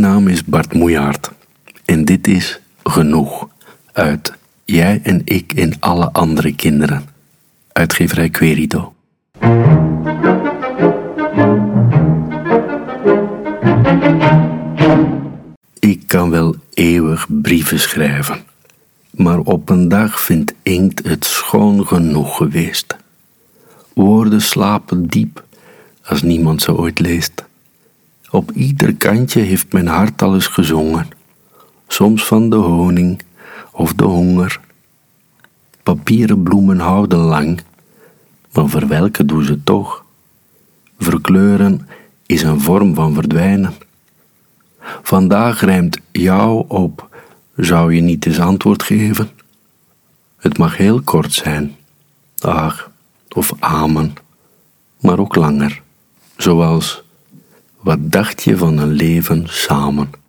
Mijn naam is Bart Moejaard en dit is Genoeg uit Jij en ik en alle andere kinderen. Uitgeverij Querido. Ik kan wel eeuwig brieven schrijven, maar op een dag vindt inkt het schoon genoeg geweest. Woorden slapen diep als niemand ze ooit leest. Op ieder kantje heeft mijn hart al eens gezongen, soms van de honing of de honger. Papieren bloemen houden lang, maar verwelken doen ze toch. Verkleuren is een vorm van verdwijnen. Vandaag rijmt jou op, zou je niet eens antwoord geven? Het mag heel kort zijn, ach, of amen, maar ook langer, zoals, wat dacht je van een leven samen?